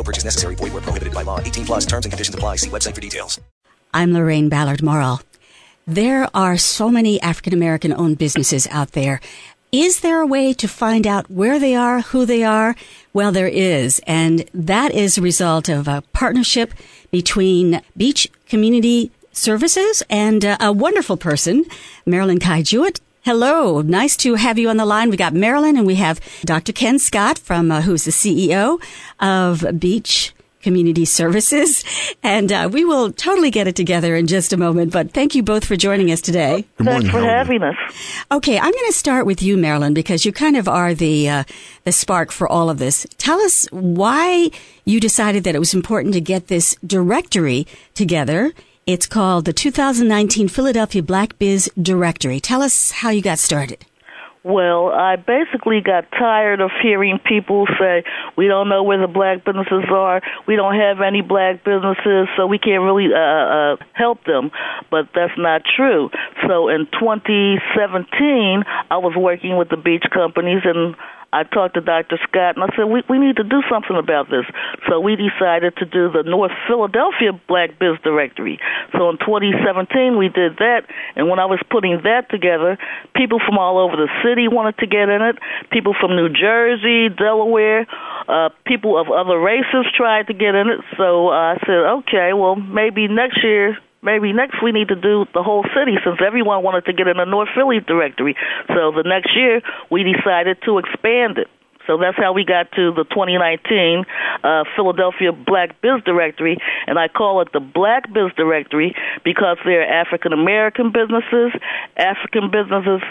No purchase necessary. Void where prohibited by law. 18 plus terms and conditions apply. See website for details. I'm Lorraine Ballard Morrill. There are so many African American owned businesses out there. Is there a way to find out where they are, who they are? Well, there is. And that is a result of a partnership between Beech Community Services and uh, a wonderful person, Marilyn Kai Jewett. Hello. Nice to have you on the line. We got Marilyn and we have Dr. Ken Scott from, uh, who's the CEO of Beech Community Services. And uh, we will totally get it together in just a moment. But thank you both for joining us today. Good morning. Thanks for having us. Okay, I'm going to start with you, Marilyn, because you kind of are the uh, the spark for all of this. Tell us why you decided that it was important to get this directory together. It's called the 2019 Philadelphia Black Biz Directory. Tell us how you got started. Well, I basically got tired of hearing people say, we don't know where the black businesses are, we don't have any black businesses, so we can't really uh, uh, help them. But that's not true. So in 2017, I was working with the Beech companies and I talked to Dr. Scott and I said, we, we need to do something about this. So we decided to do the North Philadelphia Black Biz Directory. So in 2017 we did that and when I was putting that together, people from all over the city wanted to get in it. People from New Jersey, Delaware, uh, people of other races tried to get in it. So uh, I said, okay, well maybe next year maybe next we need to do the whole city since everyone wanted to get in the North Philly directory. So the next year we decided to expand it. So that's how we got to the 2019 uh, Philadelphia Black Biz Directory, and I call it the Black Biz Directory because they're African American businesses, African businesses,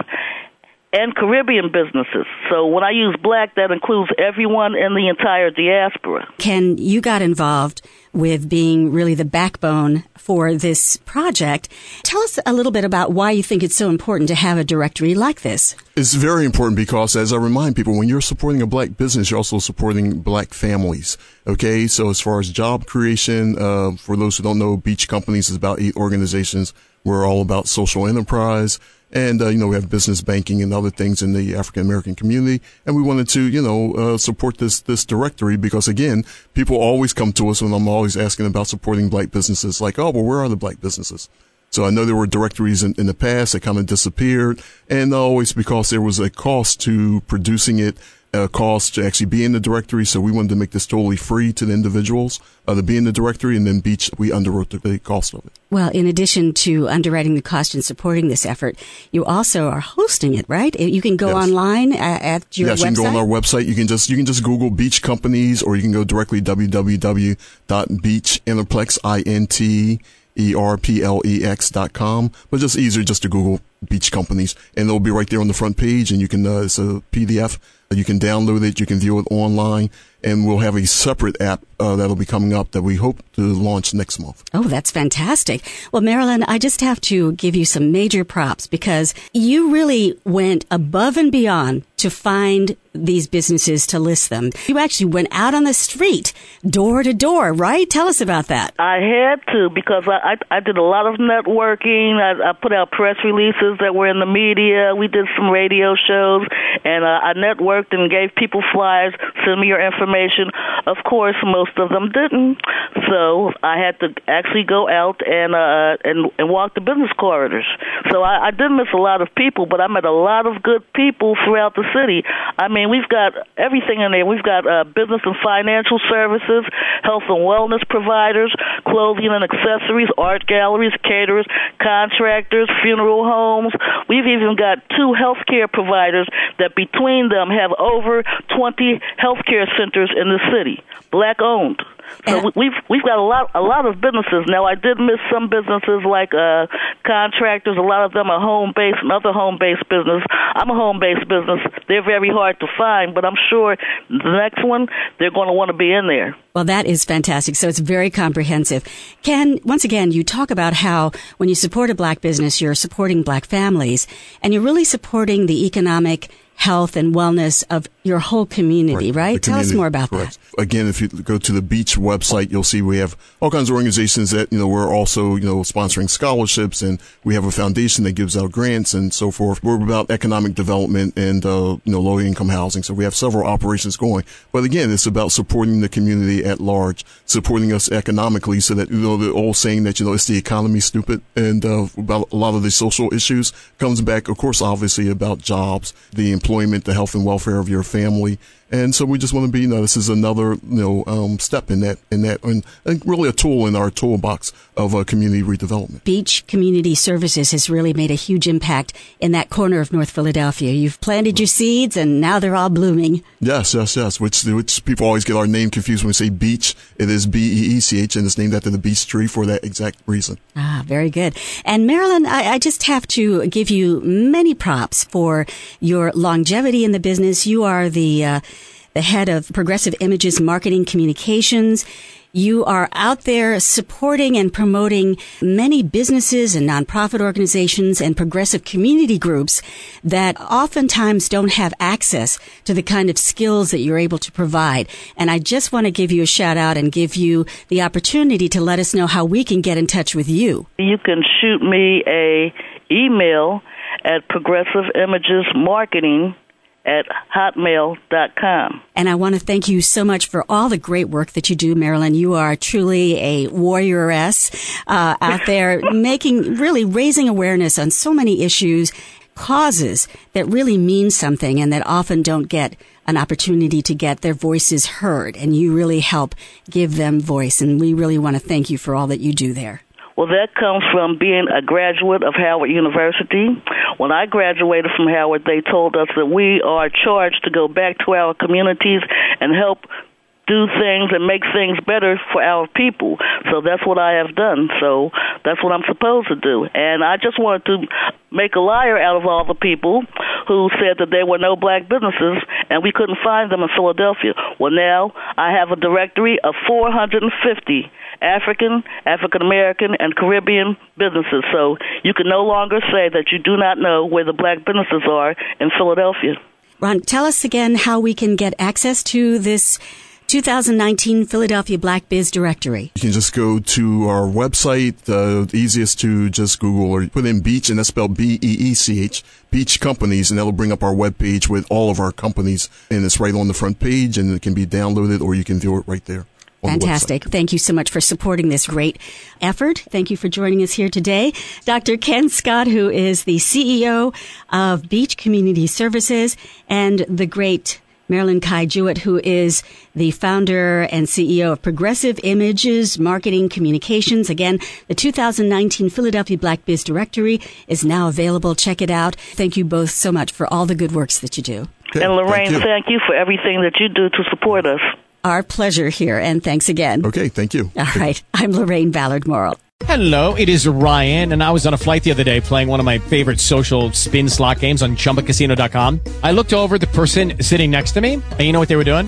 and Caribbean businesses. So when I use black, that includes everyone in the entire diaspora. Ken, you got involved with being really the backbone for this project. Tell us a little bit about why you think it's so important to have a directory like this. It's very important because, as I remind people, when you're supporting a black business, you're also supporting black families. Okay, so as far as job creation, uh, for those who don't know, Beech Companies is about eight organizations. We're all about social enterprise. And, uh, you know, we have business banking and other things in the African American community. And we wanted to, you know, uh, support this, this directory because again, people always come to us and I'm always asking about supporting black businesses like, oh, well, where are the black businesses? So I know there were directories in, in the past that kind of disappeared and always because there was a cost to producing it uh, cost to actually be in the directory. So we wanted to make this totally free to the individuals uh, to be in the directory, and then Beech we underwrote the cost of it. Well, in addition to underwriting the cost and supporting this effort, you also are hosting it, right? You can go Yes. online at, at your yes, website. you can go on our website. You can just you can just Google Beech companies, or you can go directly www.beechinterplex i n t e r p l e x dot com. But just easier just to Google Beech companies, and it'll be right there on the front page, and you can uh, it's a PDF. You can download it. You can view it online, and we'll have a separate app uh, that'll be coming up that we hope to launch next month. Oh, that's fantastic. Well, Marilyn, I just have to give you some major props because you really went above and beyond to find these businesses to list them. You actually went out on the street, door to door, right? Tell us about that. I had to because I, I I did a lot of networking. I, I put out press releases that were in the media. We did some radio shows, and uh, I networked and gave people flyers. Send me your information. Of course, most of them didn't, so I had to actually go out and uh, and and walk the business corridors. So I, I did miss a lot of people, but I met a lot of good people throughout the city. I mean, we've got everything in there. We've got uh, business and financial services, health and wellness providers, clothing and accessories, art galleries, caterers, contractors, funeral homes. We've even got two healthcare providers that between them have over 20 healthcare centers in the city, black owned. So we've we've got a lot a lot of businesses now. I did miss some businesses like uh, contractors. A lot of them are home based, another home based business. I'm a home based business. They're very hard to find, but I'm sure the next one they're going to want to be in there. Well, that is fantastic. So it's very comprehensive. Ken, once again, you talk about how when you support a black business, you're supporting black families and you're really supporting the economic health and wellness of your whole community, right? The Tell us more about correct. that. Again, if you go to the Beech website, you'll see we have all kinds of organizations that, you know, we're also, you know, sponsoring scholarships and we have a foundation that gives out grants and so forth. We're about economic development and, uh, you know, low income housing. So we have several operations going. But again, it's about supporting the community at large, supporting us economically so that, you know, the old saying that, you know, it's the economy stupid and, uh, about a lot of the social issues comes back, of course, obviously about jobs, the employment, the health and welfare of your family. And so we just want to be, you know, this is another, you know, um, step in that, in that, and, and really a tool in our toolbox of uh, community redevelopment. Beech Community Services has really made a huge impact in that corner of North Philadelphia. You've planted your seeds and now they're all blooming. Yes, yes, yes. Which, which people always get our name confused when we say Beech. It is B-E-E-C-H and it's named after the beech tree for that exact reason. Ah, very good. And Marilyn, I, I just have to give you many props for your longevity in the business. You are the uh, the head of Progressive Images Marketing Communications. You are out there supporting and promoting many businesses and nonprofit organizations and progressive community groups that oftentimes don't have access to the kind of skills that you're able to provide. And I just want to give you a shout out and give you the opportunity to let us know how we can get in touch with you. You can shoot me a email at progressive images marketing at hotmail.com. And I want to thank you so much for all the great work that you do, Marilyn. You are truly a warrioress uh, out there, making really raising awareness on so many issues, causes that really mean something, and that often don't get an opportunity to get their voices heard. And you really help give them voice. And we really want to thank you for all that you do there. Well, that comes from being a graduate of Howard University. When I graduated from Howard, they told us that we are charged to go back to our communities and help do things and make things better for our people. So that's what I have done. So that's what I'm supposed to do. And I just wanted to make a liar out of all the people who said that there were no black businesses and we couldn't find them in Philadelphia. Well, now I have a directory of 450 African, African American, and Caribbean businesses. So you can no longer say that you do not know where the black businesses are in Philadelphia. Ron, tell us again how we can get access to this 2019 Philadelphia Black Biz Directory. You can just go to our website. Uh, the easiest to just Google or put in Beech, and that's spelled B-E-E-C-H, Beech Companies, and that'll bring up our webpage with all of our companies. And it's right on the front page, and it can be downloaded, or you can view it right there. On the website. Fantastic. Thank you so much for supporting this great effort. Thank you for joining us here today. Dr. Ken Scott, who is the CEO of Beech Community Services, and the great Marilyn Kai Jewett, who is the founder and CEO of Progressive Images Marketing Communications. Again, the 2019 Philadelphia Black Biz Directory is now available. Check it out. Thank you both so much for all the good works that you do. Okay, and Lorraine, thank thank you. you for everything that you do to support us. Our pleasure here, and thanks again. Okay, thank you. All right. I'm Lorraine Ballard Morrill. Hello, it is Ryan, and I was on a flight the other day playing one of my favorite social spin slot games on ChumbaCasino.com. I looked over at the person sitting next to me, and you know what they were doing?